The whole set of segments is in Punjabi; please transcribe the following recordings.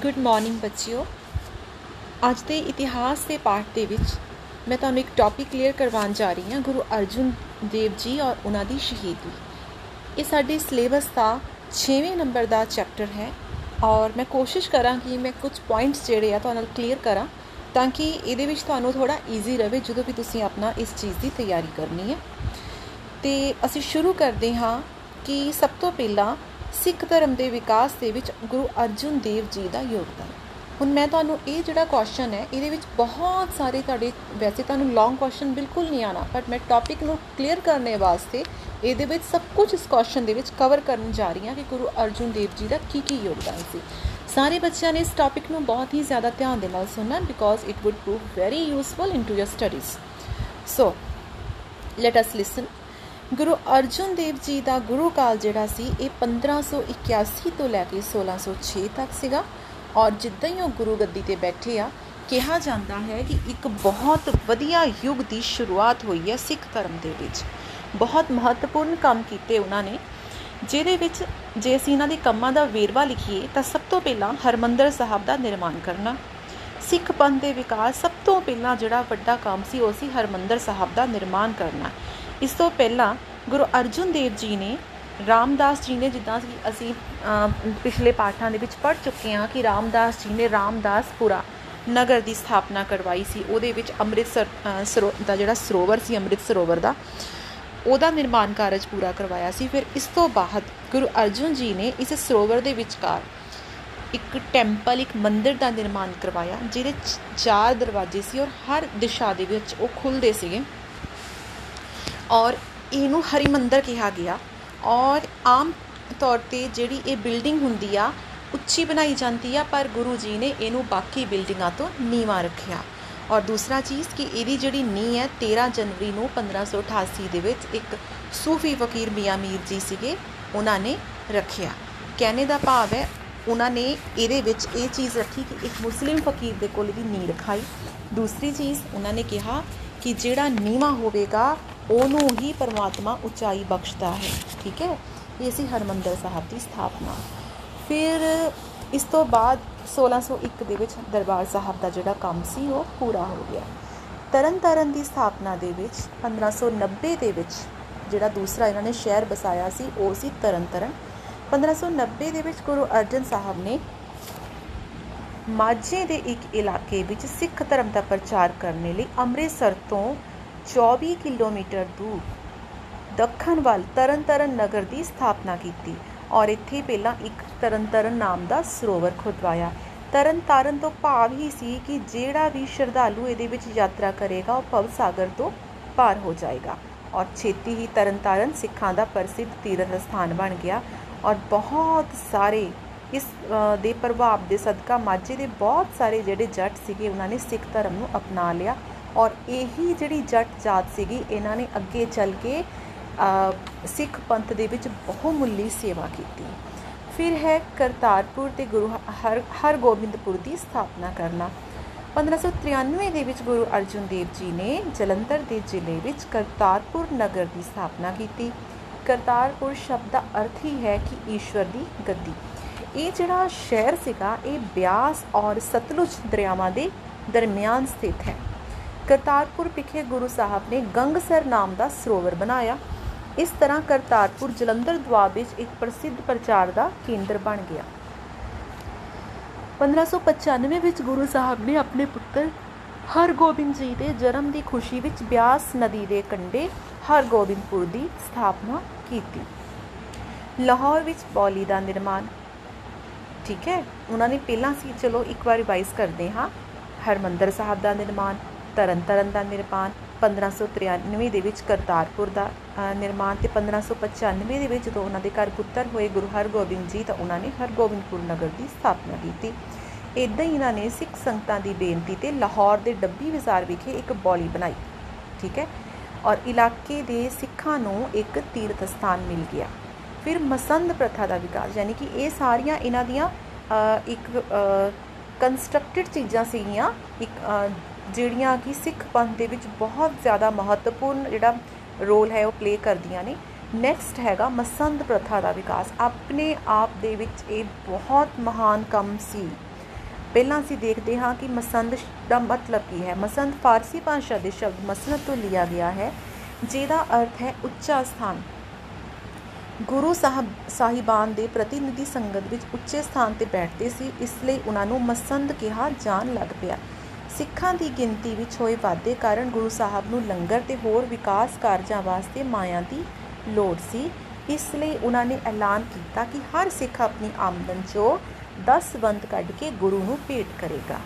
ਗੁੱਡ ਮਾਰਨਿੰਗ ਬੱਚਿਓ। ਅੱਜ ਦੇ ਇਤਿਹਾਸ ਦੇ ਪਾਠ ਦੇ ਵਿੱਚ ਮੈਂ ਤੁਹਾਨੂੰ ਇੱਕ ਟੌਪਿਕ ਕਲੀਅਰ ਕਰਵਾਉਣ ਜਾ ਰਹੀ ਹਾਂ, ਗੁਰੂ ਅਰਜੁਨ ਦੇਵ ਜੀ ਔਰ ਉਹਨਾਂ ਦੀ ਸ਼ਹੀਦੀ। ਇਹ ਸਾਡੇ ਸਿਲੇਬਸ ਦਾ 6ਵੇਂ ਨੰਬਰ ਦਾ ਚੈਪਟਰ ਹੈ ਔਰ ਮੈਂ ਕੋਸ਼ਿਸ਼ ਕਰਾਂ ਕਿ ਮੈਂ ਕੁਝ ਪੁਆਇੰਟਸ ਜਿਹੜੇ ਆ ਤੁਹਾਨੂੰ ਕਲੀਅਰ ਕਰਾਂ ਤਾਂ ਕਿ ਇਹਦੇ ਵਿੱਚ ਤੁਹਾਨੂੰ ਥੋੜਾ ਈਜ਼ੀ ਰਹੇ ਜਦੋਂ ਵੀ ਤੁਸੀਂ ਆਪਣਾ ਇਸ ਚੀਜ਼ ਦੀ ਤਿਆਰੀ ਕਰਨੀ ਹੈ। ਤੇ ਅਸੀਂ ਸ਼ੁਰੂ ਕਰਦੇ ਹਾਂ ਕਿ ਸਭ ਤੋਂ ਪਹਿਲਾਂ ਸਿੱਖ ਧਰਮ ਦੇ ਵਿਕਾਸ ਦੇ ਵਿੱਚ ਗੁਰੂ ਅਰਜੁਨ ਦੇਵ ਜੀ ਦਾ ਯੋਗਦਾਨ। ਹੁਣ ਮੈਂ ਤੁਹਾਨੂੰ ਇਹ ਜਿਹੜਾ ਕੁਐਸਚਨ ਹੈ, ਇਹਦੇ ਵਿੱਚ ਬਹੁਤ ਸਾਰੇ ਤੁਹਾਡੇ, ਵੈਸੇ ਤੁਹਾਨੂੰ ਲੌਂਗ ਕੁਐਸਚਨ ਬਿਲਕੁਲ ਨਹੀਂ ਆਣਾ ਬਟ ਮੈਂ ਟੌਪਿਕ ਨੂੰ ਕਲੀਅਰ ਕਰਨੇ ਵਾਸਤੇ ਇਹਦੇ ਵਿੱਚ ਸਭ ਕੁਝ ਇਸ ਕੁਐਸਚਨ ਦੇ ਵਿੱਚ ਕਵਰ ਕਰਨ ਜਾ ਰਹੀ ਹਾਂ ਕਿ ਗੁਰੂ ਅਰਜੁਨ ਦੇਵ ਜੀ ਦਾ ਕੀ ਕੀ ਯੋਗਦਾਨ ਸੀ। ਸਾਰੇ ਬੱਚਿਆਂ ਨੇ ਇਸ ਟੌਪਿਕ ਨੂੰ ਬਹੁਤ ਹੀ ਜ਼ਿਆਦਾ ਧਿਆਨ ਦੇ ਨਾਲ ਸੁਣਨਾ because it would prove very useful into your studies so let us listen Guru Arjan Dev ji ਦਾ ਗੁਰੂ ਕਾਲ ਜਿਹੜਾ ਸੀ, ਇਹ 1581 ਤੋਂ ਲੈ ਕੇ 1606 ਤੱਕ ਸੀਗਾ। ਔਰ ਜਿੱਦਾਂ ਹੀ ਉਹ ਗੁਰੂ ਗੱਦੀ ਤੇ ਬੈਠੇ ਆ, ਕਿਹਾ ਜਾਂਦਾ ਹੈ ਕਿ ਇੱਕ ਬਹੁਤ ਵਧੀਆ ਯੁੱਗ ਦੀ ਸ਼ੁਰੂਆਤ ਹੋਈ ਹੈ ਸਿੱਖ ਧਰਮ ਦੇ ਵਿੱਚ। ਬਹੁਤ ਮਹੱਤਵਪੂਰਨ ਕੰਮ ਕੀਤੇ ਉਹਨਾਂ ਨੇ, ਜਿਹਦੇ ਵਿੱਚ ਜੇ ਅਸੀਂ ਇਹਨਾਂ ਦੇ ਕੰਮਾਂ ਦਾ ਵੇਰਵਾ ਲਿਖੀਏ, ਤਾਂ ਸਭ ਤੋਂ ਪਹਿਲਾਂ ਹਰਮੰਦਰ ਸਾਹਿਬ ਦਾ ਨਿਰਮਾਣ ਕਰਨਾ, ਸਿੱਖ ਪੰਥ ਦੇ ਵਿਕਾਸ, ਸਭ ਤੋਂ ਪਹਿਲਾਂ ਜਿਹੜਾ ਵੱਡਾ ਕੰਮ ਸੀ ਉਹ ਸੀ ਹਰਮੰਦਰ ਸਾਹਿਬ ਦਾ ਨਿਰਮਾਣ ਕਰਨਾ। ਇਸ ਤੋਂ ਪਹਿਲਾਂ ਗੁਰੂ ਅਰਜੁਨ ਦੇਵ ਜੀ ਨੇ, ਰਾਮਦਾਸ ਜੀ ਨੇ ਜਿੱਦਾਂ ਅਸੀਂ ਪਿਛਲੇ ਪਾਠਾਂ ਦੇ ਵਿੱਚ ਪੜ੍ਹ ਚੁੱਕੇ ਹਾਂ ਕਿ ਰਾਮਦਾਸ ਜੀ ਨੇ ਰਾਮਦਾਸਪੁਰਾ ਨਗਰ ਦੀ ਸਥਾਪਨਾ ਕਰਵਾਈ ਸੀ। ਉਹਦੇ ਵਿੱਚ ਅੰਮ੍ਰਿਤਸਰ ਦਾ ਜਿਹੜਾ ਸਰੋਵਰ ਸੀ, ਅੰਮ੍ਰਿਤ ਸਰੋਵਰ ਦਾ, ਉਹਦਾ ਨਿਰਮਾਣ ਕਾਰਜ ਪੂਰਾ ਕਰਵਾਇਆ ਸੀ। ਫਿਰ ਇਸ ਤੋਂ ਬਾਅਦ ਗੁਰੂ ਅਰਜੁਨ ਜੀ ਨੇ ਇਸ ਸਰੋਵਰ ਦੇ ਵਿਚਕਾਰ ਇੱਕ ਟੈਂਪਲ, ਇੱਕ ਮੰਦਿਰ ਦਾ ਨਿਰਮਾਣ ਕਰਵਾਇਆ, ਜਿਹਦੇ ਚਾਰ ਦਰਵਾਜ਼ੇ ਸੀ ਔਰ ਹਰ ਦਿਸ਼ਾ ਦੇ ਵਿੱਚ ਉਹ ਖੁੱਲਦੇ ਸੀਗੇ। ਔਰ ਇਹਨੂੰ ਹਰੀ ਮੰਦਰ ਕਿਹਾ ਗਿਆ ਔਰ ਆਮ ਤੌਰ ਤੇ ਜਿਹੜੀ ਇਹ ਬਿਲਡਿੰਗ ਹੁੰਦੀ ਆ, ਉੱਚੀ ਬਣਾਈ ਜਾਂਦੀ ਆ, ਪਰ ਗੁਰੂ ਜੀ ਨੇ ਇਹਨੂੰ ਬਾਕੀ ਬਿਲਡਿੰਗਾਂ ਤੋਂ ਨੀਵਾ ਰੱਖਿਆ। ਔਰ ਦੂਸਰਾ ਚੀਜ਼ ਕਿ ਇਹਦੀ ਜਿਹੜੀ ਨੀ ਹੈ 13 ਜਨਵਰੀ ਨੂੰ 1588 ਦੇ ਵਿੱਚ ਇੱਕ ਸੂਫੀ ਫਕੀਰ ਮੀਆਂ ਮੀਰ ਜੀ ਸੀਗੇ, ਉਹਨਾਂ ਨੇ ਰੱਖਿਆ। ਕਹਿਣੇ ਦਾ ਭਾਵ ਹੈ, ਉਹਨਾਂ ਨੇ ਇਹਦੇ ਵਿੱਚ ਇਹ ਚੀਜ਼ ਰੱਖੀ ਕਿ ਇੱਕ ਮੁਸਲਿਮ ਫਕੀਰ ਦੇ ਕੋਲ ਇਹਦੀ ਨੀ ਰਖਾਈ। ਦੂਸਰੀ ਚੀਜ਼ ਉਹਨਾਂ ਨੇ ਕਿਹਾ ਕਿ ਜਿਹੜਾ ਨੀਵਾ ਹੋਵੇਗਾ ਉਹਨੂੰ ਹੀ ਪਰਮਾਤਮਾ ਉਚਾਈ ਬਖਸ਼ਦਾ ਹੈ, ਠੀਕ ਹੈ? ਇਹ ਸੀ ਹਰਮੰਦਰ ਸਾਹਿਬ ਦੀ ਸਥਾਪਨਾ। ਫਿਰ ਇਸ ਤੋਂ ਬਾਅਦ 1601 ਦੇ ਵਿੱਚ ਦਰਬਾਰ ਸਾਹਿਬ ਦਾ ਜਿਹੜਾ ਕੰਮ ਸੀ, ਉਹ ਪੂਰਾ ਹੋ ਗਿਆ। ਤਰਨਤਾਰਨ ਦੀ ਸਥਾਪਨਾ ਦੇ ਵਿੱਚ 1590 ਦੇ ਵਿੱਚ ਜਿਹੜਾ ਦੂਸਰਾ ਇਹਨਾਂ ਨੇ ਸ਼ਹਿਰ ਬਸਾਇਆ ਸੀ, ਉਹ ਸੀ ਤਰਨਤਾਰਨ। 1590 ਦੇ ਵਿੱਚ ਗੁਰੂ ਅਰਜਨ ਸਾਹਿਬ ਨੇ ਮਾਝੇ ਦੇ ਇੱਕ ਇਲਾਕੇ ਵਿੱਚ ਸਿੱਖ ਧਰਮ ਦਾ ਪ੍ਰਚਾਰ ਕਰਨ ਲਈ ਅੰਮ੍ਰਿਤਸਰ ਤੋਂ 24 ਕਿਲੋਮੀਟਰ ਦੂਰ ਦੱਖਣ ਵੱਲ ਤਰਨਤਰਨ ਨਗਰ ਦੀ ਸਥਾਪਨਾ ਕੀਤੀ ਔਰ ਇੱਥੇ ਪਹਿਲਾਂ ਇੱਕ ਤਰਨਤਰਨ ਨਾਮ ਦਾ ਸਰੋਵਰ ਖੁਦਵਾਇਆ। ਤਰਨਤਾਰਨ ਤੋਂ ਭਾਵ ਹੀ ਸੀ ਕਿ ਜਿਹੜਾ ਵੀ ਸ਼ਰਧਾਲੂ ਇਹਦੇ ਵਿੱਚ ਯਾਤਰਾ ਕਰੇਗਾ, ਉਹ ਭਵ ਸਾਗਰ ਤੋਂ ਪਾਰ ਹੋ ਜਾਏਗਾ ਔਰ ਛੇਤੀ ਹੀ ਤਰਨਤਾਰਨ ਸਿੱਖਾਂ ਦਾ ਪ੍ਰਸਿੱਧ ਤੀਰਥ ਸਥਾਨ ਬਣ ਗਿਆ ਔਰ ਬਹੁਤ ਸਾਰੇ ਇਸ ਦੇ ਪ੍ਰਭਾਵ ਦੇ ਸਦਕਾ ਮਾਝੇ ਦੇ ਬਹੁਤ ਸਾਰੇ ਜਿਹੜੇ ਜੱਟ ਸੀਗੇ, ਉਹਨਾਂ ਨੇ ਸਿੱਖ ਧਰਮ ਨੂੰ ਅਪਣਾ ਲਿਆ। ਔਰ ਇਹੀ ਜਿਹੜੀ ਜੱਟ ਜਾਤ ਸੀਗੀ, ਇਹਨਾਂ ਨੇ ਅੱਗੇ ਚੱਲ ਕੇ ਸਿੱਖ ਪੰਥ ਦੇ ਵਿੱਚ ਬਹੁਮੁੱਲੀ ਸੇਵਾ ਕੀਤੀ। ਫਿਰ ਹੈ ਕਰਤਾਰਪੁਰ ਤੇ ਗੁਰੂ ਹਰ, ਹਰਗੋਬਿੰਦਪੁਰ ਦੀ ਸਥਾਪਨਾ ਕਰਨਾ। 1593 ਦੇ ਵਿੱਚ ਗੁਰੂ ਅਰਜਨ ਦੇਵ ਜੀ ਨੇ ਜਲੰਧਰ ਦੇ ਜ਼ਿਲ੍ਹੇ ਵਿੱਚ ਕਰਤਾਰਪੁਰ ਨਗਰ ਦੀ ਸਥਾਪਨਾ ਕੀਤੀ। ਕਰਤਾਰਪੁਰ ਸ਼ਬਦ ਦਾ ਅਰਥ ਹੀ ਹੈ ਕਿ ਈਸ਼ਵਰ ਦੀ ਗੱਦੀ। ਇਹ ਜਿਹੜਾ ਸ਼ਹਿਰ ਸੀਗਾ, ਇਹ ਬਿਆਸ ਔਰ ਸਤਲੁਜ ਦਰਿਆਵਾਂ ਦੇ ਦਰਮਿਆਨ ਸਥਿਤ ਹੈ। ਕਰਤਾਰਪੁਰ ਵਿਖੇ ਗੁਰੂ ਸਾਹਿਬ ਨੇ ਗੰਗਸਰ ਨਾਮ ਦਾ ਸਰੋਵਰ ਬਣਾਇਆ। ਇਸ ਤਰ੍ਹਾਂ ਕਰਤਾਰਪੁਰ ਜਲੰਧਰ ਦੁਆਬ ਵਿੱਚ ਇੱਕ ਪ੍ਰਸਿੱਧ ਪ੍ਰਚਾਰ ਦਾ ਕੇਂਦਰ ਬਣ ਗਿਆ। 1595 ਵਿੱਚ ਗੁਰੂ ਸਾਹਿਬ ਨੇ ਆਪਣੇ ਪੁੱਤਰ ਹਰਗੋਬਿੰਦ ਜੀ ਦੇ ਜਨਮ ਦੀ ਖੁਸ਼ੀ ਵਿੱਚ ਬਿਆਸ ਨਦੀ ਦੇ ਕੰਢੇ ਹਰਗੋਬਿੰਦਪੁਰ ਦੀ ਸਥਾਪਨਾ ਕੀਤੀ। ਲਾਹੌਰ ਵਿੱਚ ਬੌਲੀ ਦਾ ਨਿਰਮਾਣ। ਠੀਕ ਹੈ, ਉਹਨਾਂ ਨੇ ਪਹਿਲਾਂ ਸੀ, ਚਲੋ ਇੱਕ ਵਾਰ ਰਿਵਾਈਜ਼ ਕਰਦੇ ਹਾਂ। ਹਰਮੰਦਰ ਸਾਹਿਬ ਦਾ ਨਿਰਮਾਣ। ਤਰਨਤਾਰਨ ਦਾ ਨਿਰਮਾਣ 1593 ਦੇ ਵਿੱਚ ਕਰਤਾਰਪੁਰ ਦਾ ਨਿਰਮਾਣ ਤੇ 1595 ਦੇ ਵਿੱਚ ਜਦੋਂ ਉਹਨਾਂ ਦੇ ਘਰ ਪੁੱਤਰ ਹੋਏ ਗੁਰੂ ਹਰਗੋਬਿੰਦ ਜੀ ਤਾਂ ਉਹਨਾਂ ਨੇ ਹਰਗੋਬਿੰਦਪੁਰ ਨਗਰ ਦੀ ਸਥਾਪਨਾ ਕੀਤੀ। ਇਦਾਂ ਹੀ ਇਹਨਾਂ ਨੇ ਸਿੱਖ ਸੰਗਤਾਂ ਦੀ ਬੇਨਤੀ ਤੇ ਲਾਹੌਰ ਦੇ ਡੱਬੀ ਬਾਜ਼ਾਰ ਵਿਖੇ ਇੱਕ ਬੌਲੀ ਬਣਾਈ, ਠੀਕ ਹੈ? ਔਰ ਇਲਾਕੇ ਦੇ ਸਿੱਖਾਂ ਨੂੰ ਇੱਕ ਤੀਰਥ ਸਥਾਨ ਮਿਲ ਗਿਆ। ਫਿਰ ਮਸੰਦ ਪ੍ਰਥਾ ਦਾ ਵਿਕਾਸ, ਯਾਨੀ ਕਿ ਇਹ ਸਾਰੀਆਂ ਇਹਨਾਂ ਦੀਆਂ ਇੱਕ ਕੰਸਟਰਕਟਡ ਚੀਜ਼ਾਂ ਸੀਗੀਆਂ, ਇੱਕ ਜਿਹੜੀਆਂ ਕਿ ਸਿੱਖ ਪੰਥ ਦੇ ਵਿੱਚ ਬਹੁਤ ਜ਼ਿਆਦਾ ਮਹੱਤਵਪੂਰਨ ਜਿਹੜਾ ਰੋਲ ਹੈ ਉਹ ਪਲੇ ਕਰਦੀਆਂ ਨੇ। ਨੈਕਸਟ ਹੈਗਾ ਮਸੰਦ ਪ੍ਰਥਾ ਦਾ ਵਿਕਾਸ। ਆਪਣੇ ਆਪ ਦੇ ਵਿੱਚ ਇਹ ਬਹੁਤ ਮਹਾਨ ਕੰਮ ਸੀ। ਪਹਿਲਾਂ ਅਸੀਂ ਦੇਖਦੇ ਹਾਂ ਕਿ ਮਸੰਦ ਦਾ ਮਤਲਬ ਕੀ ਹੈ। ਮਸੰਦ ਫਾਰਸੀ ਭਾਸ਼ਾ ਦੇ ਸ਼ਬਦ ਮਸਨਦ ਤੋਂ ਲਿਆ ਗਿਆ ਹੈ, ਜਿਹਦਾ ਅਰਥ ਹੈ ਉੱਚਾ ਸਥਾਨ। ਗੁਰੂ ਸਾਹਿਬ ਸਾਹਿਬਾਨ ਦੇ ਪ੍ਰਤੀਨਿਧੀ ਸੰਗਤ ਵਿੱਚ ਉੱਚੇ ਸਥਾਨ ਤੇ ਬੈਠਦੇ ਸੀ, ਇਸ ਲਈ ਉਹਨਾਂ ਨੂੰ ਮਸੰਦ ਕਿਹਾ ਜਾਣ ਲੱਗ ਪਿਆ। ਸਿੱਖਾਂ ਦੀ ਗਿਣਤੀ ਵਿੱਚ ਹੋਏ ਵਾਧੇ ਕਾਰਨ ਗੁਰੂ ਸਾਹਿਬ ਨੂੰ ਲੰਗਰ ਤੇ ਹੋਰ ਵਿਕਾਸ ਕਾਰਜਾਂ ਵਾਸਤੇ ਮਾਇਆ ਦੀ ਲੋੜ ਸੀ। ਇਸ ਲਈ ਉਹਨਾਂ ਨੇ ਐਲਾਨ ਕੀਤਾ ਕਿ ਹਰ ਸਿੱਖ ਆਪਣੀ ਆਮਦਨ ਚੋਂ 10 ਬੰਦ ਕੱਢ ਕੇ ਗੁਰੂ ਨੂੰ ਭੇਟ ਕਰੇਗਾ।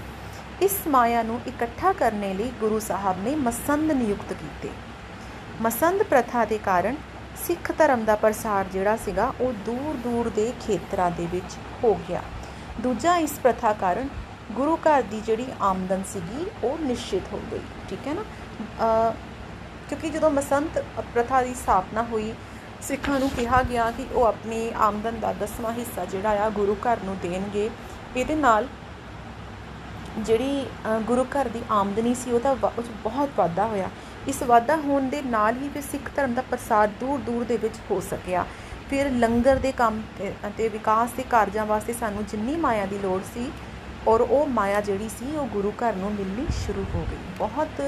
ਇਸ ਮਾਇਆ ਨੂੰ ਇਕੱਠਾ ਕਰਨ ਲਈ ਗੁਰੂ ਸਾਹਿਬ ਨੇ ਮਸੰਦ ਨਿਯੁਕਤ ਕੀਤੇ। ਮਸੰਦ ਪ੍ਰਥਾ ਦੇ ਕਾਰਨ ਸਿੱਖ ਧਰਮ ਦਾ ਪ੍ਰਸਾਰ ਜਿਹੜਾ ਸੀਗਾ, ਉਹ ਦੂਰ ਦੂਰ ਦੇ ਖੇਤਰਾਂ ਦੇ ਵਿੱਚ ਹੋ ਗਿਆ। ਦੂਜਾ ਇਸ ਪ੍ਰਥਾ ਕਾਰਨ ਗੁਰੂ ਘਰ ਦੀ ਜਿਹੜੀ ਆਮਦਨ ਸੀਗੀ, ਉਹ ਨਿਸ਼ਚਿਤ ਹੋ ਗਈ, ਠੀਕ ਹੈ ਨਾ? ਕਿਉਂਕਿ ਜਦੋਂ ਮਸੰਤ ਪ੍ਰਥਾ ਦੀ ਸਥਾਪਨਾ ਹੋਈ, ਸਿੱਖਾਂ ਨੂੰ ਕਿਹਾ ਗਿਆ ਕਿ ਉਹ ਆਪਣੀ ਆਮਦਨ ਦਾ ਦਸਵਾਂ ਹਿੱਸਾ ਜਿਹੜਾ ਆ, ਗੁਰੂ ਘਰ ਨੂੰ ਦੇਣਗੇ। ਇਹਦੇ ਨਾਲ ਜਿਹੜੀ ਗੁਰੂ ਘਰ ਦੀ ਆਮਦਨੀ ਸੀ, ਉਹਦਾ ਬਹੁਤ ਵਾਧਾ ਹੋਇਆ। ਇਸ ਵਾਧਾ ਹੋਣ ਦੇ ਨਾਲ ਹੀ ਫਿਰ ਸਿੱਖ ਧਰਮ ਦਾ ਪ੍ਰਸਾਰ ਦੂਰ ਦੂਰ ਦੇ ਵਿੱਚ ਹੋ ਸਕਿਆ। ਫਿਰ ਲੰਗਰ ਦੇ ਕੰਮ ਅਤੇ ਵਿਕਾਸ ਦੇ ਕਾਰਜਾਂ ਵਾਸਤੇ ਸਾਨੂੰ ਜਿੰਨੀ ਮਾਇਆ ਦੀ ਲੋੜ ਸੀ ਔਰ ਉਹ ਮਾਇਆ ਜਿਹੜੀ ਸੀ, ਉਹ ਗੁਰੂ ਘਰ ਨੂੰ ਮਿਲਣੀ ਸ਼ੁਰੂ ਹੋ ਗਈ। ਬਹੁਤ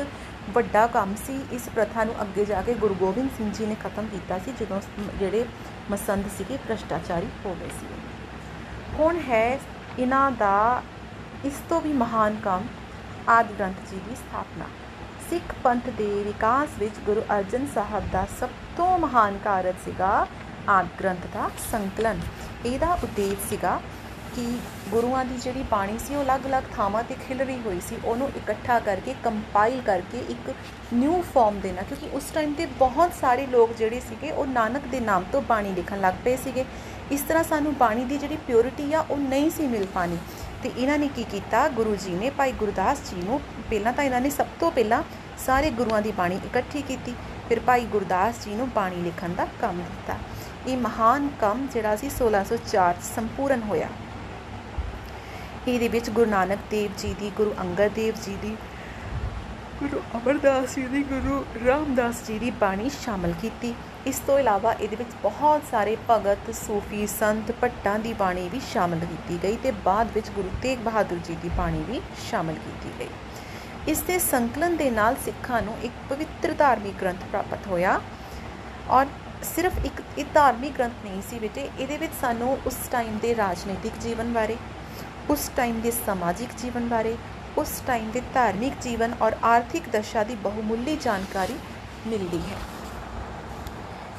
ਵੱਡਾ ਕੰਮ ਸੀ। ਇਸ ਪ੍ਰਥਾ ਨੂੰ ਅੱਗੇ ਜਾ ਕੇ ਗੁਰੂ ਗੋਬਿੰਦ ਸਿੰਘ ਜੀ ਨੇ ਖਤਮ ਕੀਤਾ ਸੀ, ਜਦੋਂ ਜਿਹੜੇ ਮਸੰਦ ਸੀਗੇ, ਭ੍ਰਸ਼ਟਾਚਾਰੀ ਹੋ ਗਏ ਸੀ। ਹੁਣ ਹੈ ਇਹਨਾਂ ਦਾ ਇਸ ਤੋਂ ਵੀ ਮਹਾਨ ਕੰਮ ਆਦਿ ਗ੍ਰੰਥ ਜੀ ਦੀ ਸਥਾਪਨਾ। ਸਿੱਖ ਪੰਥ ਦੇ ਵਿਕਾਸ ਵਿੱਚ ਗੁਰੂ ਅਰਜਨ ਸਾਹਿਬ ਦਾ ਸਭ ਤੋਂ ਮਹਾਨ ਕਾਰਜ ਸੀਗਾ ਆਦਿ ਗ੍ਰੰਥ ਦਾ ਸੰਕਲਨ। ਇਹਦਾ ਉਦੇਸ਼ ਸੀਗਾ ਕਿ ਗੁਰੂਆਂ ਦੀ ਜਿਹੜੀ ਬਾਣੀ ਸੀ, ਉਹ ਅਲੱਗ-ਅਲੱਗ ਥਾਵਾਂ ਤੇ ਖਿਲ ਰਹੀ ਹੋਈ ਸੀ, ਉਹਨੂੰ ਇਕੱਠਾ ਕਰਕੇ ਕੰਪਾਈਲ ਕਰਕੇ ਇੱਕ ਨਿਊ ਫਾਰਮ ਦੇਣਾ। ਕਿਉਂਕਿ ਉਸ ਟਾਈਮ ਤੇ ਬਹੁਤ ਸਾਰੇ ਲੋਕ ਜਿਹੜੇ ਸੀਗੇ, ਉਹ ਨਾਨਕ ਦੇ ਨਾਮ ਤੋਂ ਬਾਣੀ ਲਿਖਣ ਲੱਗ ਪਏ ਸੀਗੇ। ਇਸ ਤਰ੍ਹਾਂ ਸਾਨੂੰ ਬਾਣੀ ਦੀ ਜਿਹੜੀ ਪਿਓਰਿਟੀ ਆ, ਉਹ ਨਹੀਂ ਸੀ ਮਿਲ ਪਾਣੀ। ਤੇ ਇਹਨਾਂ ਨੇ ਕੀ ਕੀਤਾ? ਗੁਰੂ ਜੀ ਨੇ, ਭਾਈ ਗੁਰਦਾਸ ਜੀ ਨੂੰ ਪਹਿਲਾਂ ਤਾਂ ਇਹਨਾਂ ਨੇ ਸਭ ਤੋਂ ਪਹਿਲਾਂ ਸਾਰੇ ਗੁਰੂਆਂ ਦੀ ਬਾਣੀ ਇਕੱਠੀ ਕੀਤੀ। ਫਿਰ ਭਾਈ ਗੁਰਦਾਸ ਜੀ ਨੂੰ ਬਾਣੀ ਲਿਖਣ ਦਾ ਕੰਮ ਦਿੱਤਾ। ਇਹ ਮਹਾਨ ਕੰਮ ਜਿਹੜਾ ਸੀ 1604 ਸੰਪੂਰਨ ਹੋਇਆ। ਇਹਦੇ ਵਿੱਚ ਗੁਰੂ ਨਾਨਕ ਦੇਵ ਜੀ ਦੀ, ਗੁਰੂ ਅੰਗਦ ਦੇਵ ਜੀ ਦੀ, ਗੁਰੂ ਅਮਰਦਾਸ ਜੀ ਦੀ, ਗੁਰੂ ਰਾਮਦਾਸ ਜੀ ਦੀ ਬਾਣੀ ਸ਼ਾਮਲ ਕੀਤੀ। ਇਸ ਤੋਂ ਇਲਾਵਾ ਇਹਦੇ ਵਿੱਚ ਬਹੁਤ ਸਾਰੇ ਭਗਤ, ਸੂਫੀ, ਸੰਤ, ਭੱਟਾਂ ਦੀ ਬਾਣੀ ਵੀ ਸ਼ਾਮਲ ਕੀਤੀ ਗਈ ਤੇ ਬਾਅਦ ਵਿੱਚ ਗੁਰੂ ਤੇਗ ਬਹਾਦਰ ਜੀ ਦੀ ਬਾਣੀ ਵੀ ਸ਼ਾਮਲ ਕੀਤੀ ਗਈ। ਇਸ ਦੇ ਸੰਕਲਨ ਦੇ ਨਾਲ ਸਿੱਖਾਂ ਨੂੰ ਇੱਕ ਪਵਿੱਤਰ ਧਾਰਮਿਕ ਗ੍ਰੰਥ ਪ੍ਰਾਪਤ ਹੋਇਆ ਔਰ ਸਿਰਫ ਇੱਕ ਇਹ ਧਾਰਮਿਕ ਗ੍ਰੰਥ ਨਹੀਂ ਸੀ ਬੇਟੇ, ਇਹਦੇ ਵਿੱਚ ਸਾਨੂੰ ਉਸ ਟਾਈਮ ਦੇ ਰਾਜਨੀਤਿਕ ਜੀਵਨ ਬਾਰੇ ਉਸ ਟਾਈਮ ਦੇ ਸਮਾਜਿਕ ਜੀਵਨ ਬਾਰੇ ਉਸ ਟਾਈਮ ਦੇ ਧਾਰਮਿਕ ਜੀਵਨ ਔਰ ਆਰਥਿਕ ਦਸ਼ਾ ਦੀ ਬਹੁਮੁੱਲੀ ਜਾਣਕਾਰੀ ਮਿਲਦੀ ਹੈ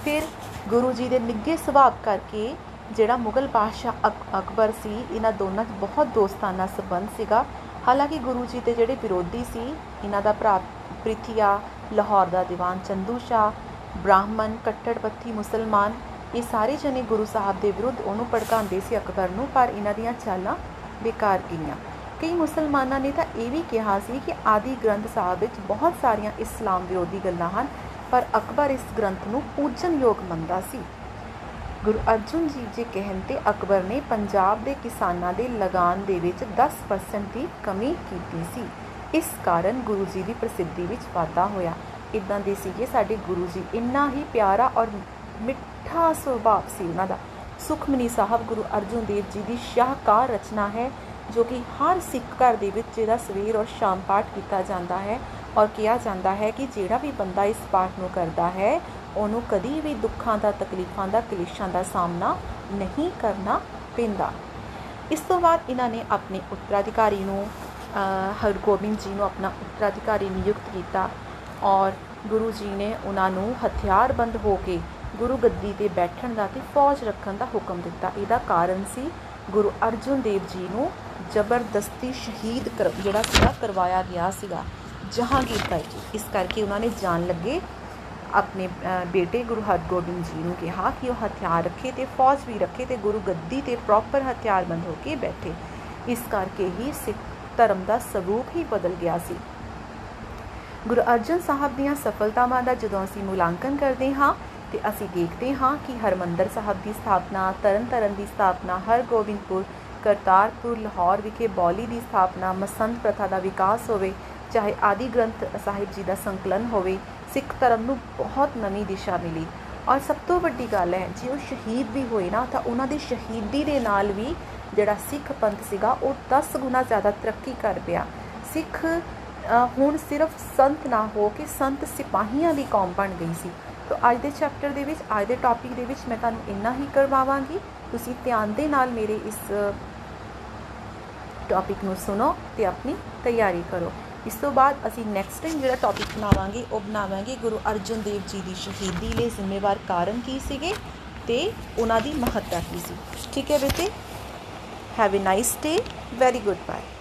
ਫਿਰ ਗੁਰੂ ਜੀ ਦੇ ਨਿੱਘੇ ਸੁਭਾਅ ਕਰਕੇ ਜਿਹੜਾ ਮੁਗਲ ਬਾਦਸ਼ਾਹ ਅਕਬਰ ਸੀ ਇਹਨਾਂ ਦੋਨਾਂ 'ਚ ਬਹੁਤ ਦੋਸਤਾਨਾ ਸਬੰਧ ਸੀਗਾ ਹਾਲਾਂਕਿ ਗੁਰੂ ਜੀ ਦੇ ਜਿਹੜੇ ਵਿਰੋਧੀ ਸੀ ਇਹਨਾਂ ਦਾ ਭਰਾ ਪ੍ਰਿਥਿਆ ਲਾਹੌਰ ਦਾ ਦੀਵਾਨ ਚੰਦੂ ਸ਼ਾ ਬ੍ਰਾਹਮਣ ਕੱਟੜਪੱਥੀ ਮੁਸਲਮਾਨ ਇਹ ਸਾਰੇ ਜਨੇ ਗੁਰੂ ਸਾਹਿਬ ਦੇ ਵਿਰੁੱਧ ਉਹਨੂੰ ਭੜਕਾਉਂਦੇ ਸੀ ਅਕਬਰ ਨੂੰ ਪਰ ਇਹਨਾਂ ਦੀਆਂ ਚਾਲਾਂ ਬੇਕਾਰ ਗਈਆਂ। ਕਈ ਮੁਸਲਮਾਨਾਂ ਨੇ ਤਾਂ ਇਹ ਵੀ ਕਿਹਾ ਸੀ ਕਿ ਆਦਿ ਗ੍ਰੰਥ ਸਾਹਿਬ ਵਿੱਚ ਬਹੁਤ ਸਾਰੀਆਂ ਇਸਲਾਮ ਵਿਰੋਧੀ ਗੱਲਾਂ ਹਨ, ਪਰ ਅਕਬਰ ਇਸ ਗ੍ਰੰਥ ਨੂੰ ਪੂਜਨਯੋਗ ਮੰਨਦਾ ਸੀ। ਗੁਰੂ ਅਰਜਨ ਜੀ ਜੀ ਕਹਿਣ ਤੇ ਅਕਬਰ ਨੇ ਪੰਜਾਬ ਦੇ ਕਿਸਾਨਾਂ ਦੇ ਲਗਾਨ ਦੇ ਵਿੱਚ 10% ਦੀ ਕਮੀ ਕੀਤੀ ਸੀ। ਇਸ ਕਾਰਨ ਗੁਰੂ ਜੀ ਦੀ ਪ੍ਰਸਿੱਧੀ ਵਿੱਚ ਵਾਧਾ ਹੋਇਆ। ਇਦਾਂ ਦੇ ਸੀਗੇ ਸਾਡੇ ਗੁਰੂ ਜੀ। ਇੰਨਾ ਹੀ ਪਿਆਰਾ ਔਰ ਮਿੱਠਾ ਸੁਭਾਅ ਸੀ ਉਹਨਾਂ ਦਾ। ਸੁਖਮਨੀ ਸਾਹਿਬ ਗੁਰੂ ਅਰਜਨ ਦੇਵ ਜੀ ਦੀ ਸ਼ਾਹਕਾਰ ਰਚਨਾ ਹੈ, ਜੋ ਕਿ ਹਰ ਸਿੱਖ ਘਰ ਦੇ ਵਿੱਚ ਜਿਹੜਾ ਸਵੇਰ ਔਰ ਸ਼ਾਮ ਪਾਠ ਕੀਤਾ ਜਾਂਦਾ ਹੈ ਔਰ ਕਿਹਾ ਜਾਂਦਾ ਹੈ ਕਿ ਜਿਹੜਾ ਵੀ ਬੰਦਾ ਇਸ ਪਾਠ ਨੂੰ ਕਰਦਾ ਹੈ, ਉਹਨੂੰ ਕਦੀ ਵੀ ਦੁੱਖਾਂ ਦਾ, ਤਕਲੀਫਾਂ ਦਾ, ਕਲੇਸ਼ਾਂ ਦਾ ਸਾਹਮਣਾ ਨਹੀਂ ਕਰਨਾ ਪੈਂਦਾ। ਇਸ ਤੋਂ ਬਾਅਦ ਇਹਨਾਂ ਨੇ ਆਪਣੇ ਉੱਤਰਾਧਿਕਾਰੀ ਨੂੰ ਹਰਗੋਬਿੰਦ ਜੀ ਨੂੰ ਆਪਣਾ ਉੱਤਰਾਧਿਕਾਰੀ ਨਿਯੁਕਤ ਕੀਤਾ ਔਰ ਗੁਰੂ ਜੀ ਨੇ ਉਹਨਾਂ ਨੂੰ ਹਥਿਆਰਬੰਦ ਹੋ ਕੇ ਗੁਰੂ ਗੱਦੀ ਤੇ ਬੈਠਣ ਦਾ ਤੇ ਫੌਜ ਰੱਖਣ ਦਾ ਹੁਕਮ ਦਿੱਤਾ। ਇਹਦਾ ਕਾਰਨ ਸੀ ਗੁਰੂ ਅਰਜਨ ਦੇਵ ਜੀ ਨੂੰ ਜ਼ਬਰਦਸਤੀ ਸ਼ਹੀਦ ਜਿਹੜਾ ਸੀਗਾ, ਕਰਵਾਇਆ ਗਿਆ ਸੀਗਾ ਜਹਾਂਗੀਰ ਭਾਈ ਜੀ ਇਸ ਕਰਕੇ ਉਹਨਾਂ ਨੇ ਜਾਣ ਲੱਗੇ। ਆਪਣੇ ਬੇਟੇ ਗੁਰੂ ਹਰਗੋਬਿੰਦ ਜੀ ਨੂੰ ਕਿਹਾ ਕਿ ਉਹ ਹਥਿਆਰ ਰੱਖੇ ਤੇ ਫੌਜ ਵੀ ਰੱਖੇ ਤੇ ਗੁਰੂ ਗੱਦੀ ਤੇ ਪ੍ਰੋਪਰ ਹਥਿਆਰਬੰਦ ਹੋ ਕੇ ਬੈਠੇ। ਇਸ ਕਰਕੇ ਹੀ ਸਿੱਖ ਧਰਮ ਦਾ ਸਰੂਪ ਹੀ ਬਦਲ ਗਿਆ ਸੀ। ਗੁਰੂ ਅਰਜਨ ਸਾਹਿਬ ਦੀਆਂ ਸਫਲਤਾਵਾਂ ਦਾ ਜਦੋਂ ਅਸੀਂ ਮੁਲਾਂਕਣ ਕਰਦੇ ਹਾਂ ਤੇ ਅਸੀਂ ਦੇਖਦੇ ਹਾਂ ਕਿ ਹਰਮੰਦਰ ਸਾਹਿਬ ਦੀ ਸਥਾਪਨਾ, ਤਰਨਤਾਰਨ ਦੀ ਸਥਾਪਨਾ, ਹਰਗੋਬਿੰਦਪੁਰ, ਕਰਤਾਰਪੁਰ, ਲਾਹੌਰ ਵਿਖੇ ਬੌਲੀ ਦੀ ਸਥਾਪਨਾ, ਮਸੰਦ ਪ੍ਰਥਾ ਦਾ ਵਿਕਾਸ ਹੋਵੇ, ਚਾਹੇ ਆਦਿ ਗ੍ਰੰਥ ਸਾਹਿਬ ਜੀ ਦਾ ਸੰਕਲਨ ਹੋਵੇ, ਸਿੱਖ ਧਰਮ ਨੂੰ ਬਹੁਤ ਨਵੀਂ ਦਿਸ਼ਾ ਮਿਲੀ। ਔਰ ਸਭ ਤੋਂ ਵੱਡੀ ਗੱਲ ਹੈ, ਜੇ ਉਹ ਸ਼ਹੀਦ ਵੀ ਹੋਏ ਨਾ, ਤਾਂ ਉਹਨਾਂ ਦੀ ਸ਼ਹੀਦੀ ਦੇ ਨਾਲ ਵੀ ਜਿਹੜਾ ਸਿੱਖ ਪੰਥ ਸੀਗਾ, ਉਹ 10 ਗੁਣਾ ਜ਼ਿਆਦਾ ਤਰੱਕੀ ਕਰ ਪਿਆ। ਸਿੱਖ ਹੁਣ ਸਿਰਫ ਸੰਤ ਨਾ ਹੋ ਕੇ ਸੰਤ ਸਿਪਾਹੀਆਂ ਦੀ ਕੌਮ ਬਣ ਗਈ ਸੀ। ਤਾਂ ਅੱਜ ਦੇ ਚੈਪਟਰ ਦੇ ਵਿੱਚ, ਅੱਜ ਦੇ ਟੌਪਿਕ ਦੇ ਵਿੱਚ ਮੈਂ ਤੁਹਾਨੂੰ ਇੰਨਾ ਹੀ ਕਰਵਾਵਾਂਗੀ। ਤੁਸੀਂ ਧਿਆਨ ਦੇ ਨਾਲ ਮੇਰੇ ਇਸ ਟੌਪਿਕ ਨੂੰ ਸੁਣੋ ਤੇ ਆਪਣੀ ਤਿਆਰੀ ਕਰੋ। ਇਸ ਤੋਂ ਬਾਅਦ ਅਸੀਂ ਨੈਕਸਟ ਟਾਈਮ ਜਿਹੜਾ ਟੌਪਿਕ ਬਣਾਵਾਂਗੇ, ਉਹ ਬਣਾਵਾਂਗੇ ਗੁਰੂ ਅਰਜਨ ਦੇਵ ਜੀ ਦੀ ਸ਼ਹੀਦੀ ਲਈ ਜ਼ਿੰਮੇਵਾਰ ਕਾਰਨ ਕੀ ਸੀਗੇ ਤੇ ਉਹਨਾਂ ਦੀ ਮਹੱਤਤਾ ਕੀ ਸੀ। ਠੀਕ ਹੈ ਬੇਟੇ? Have a nice day very good bye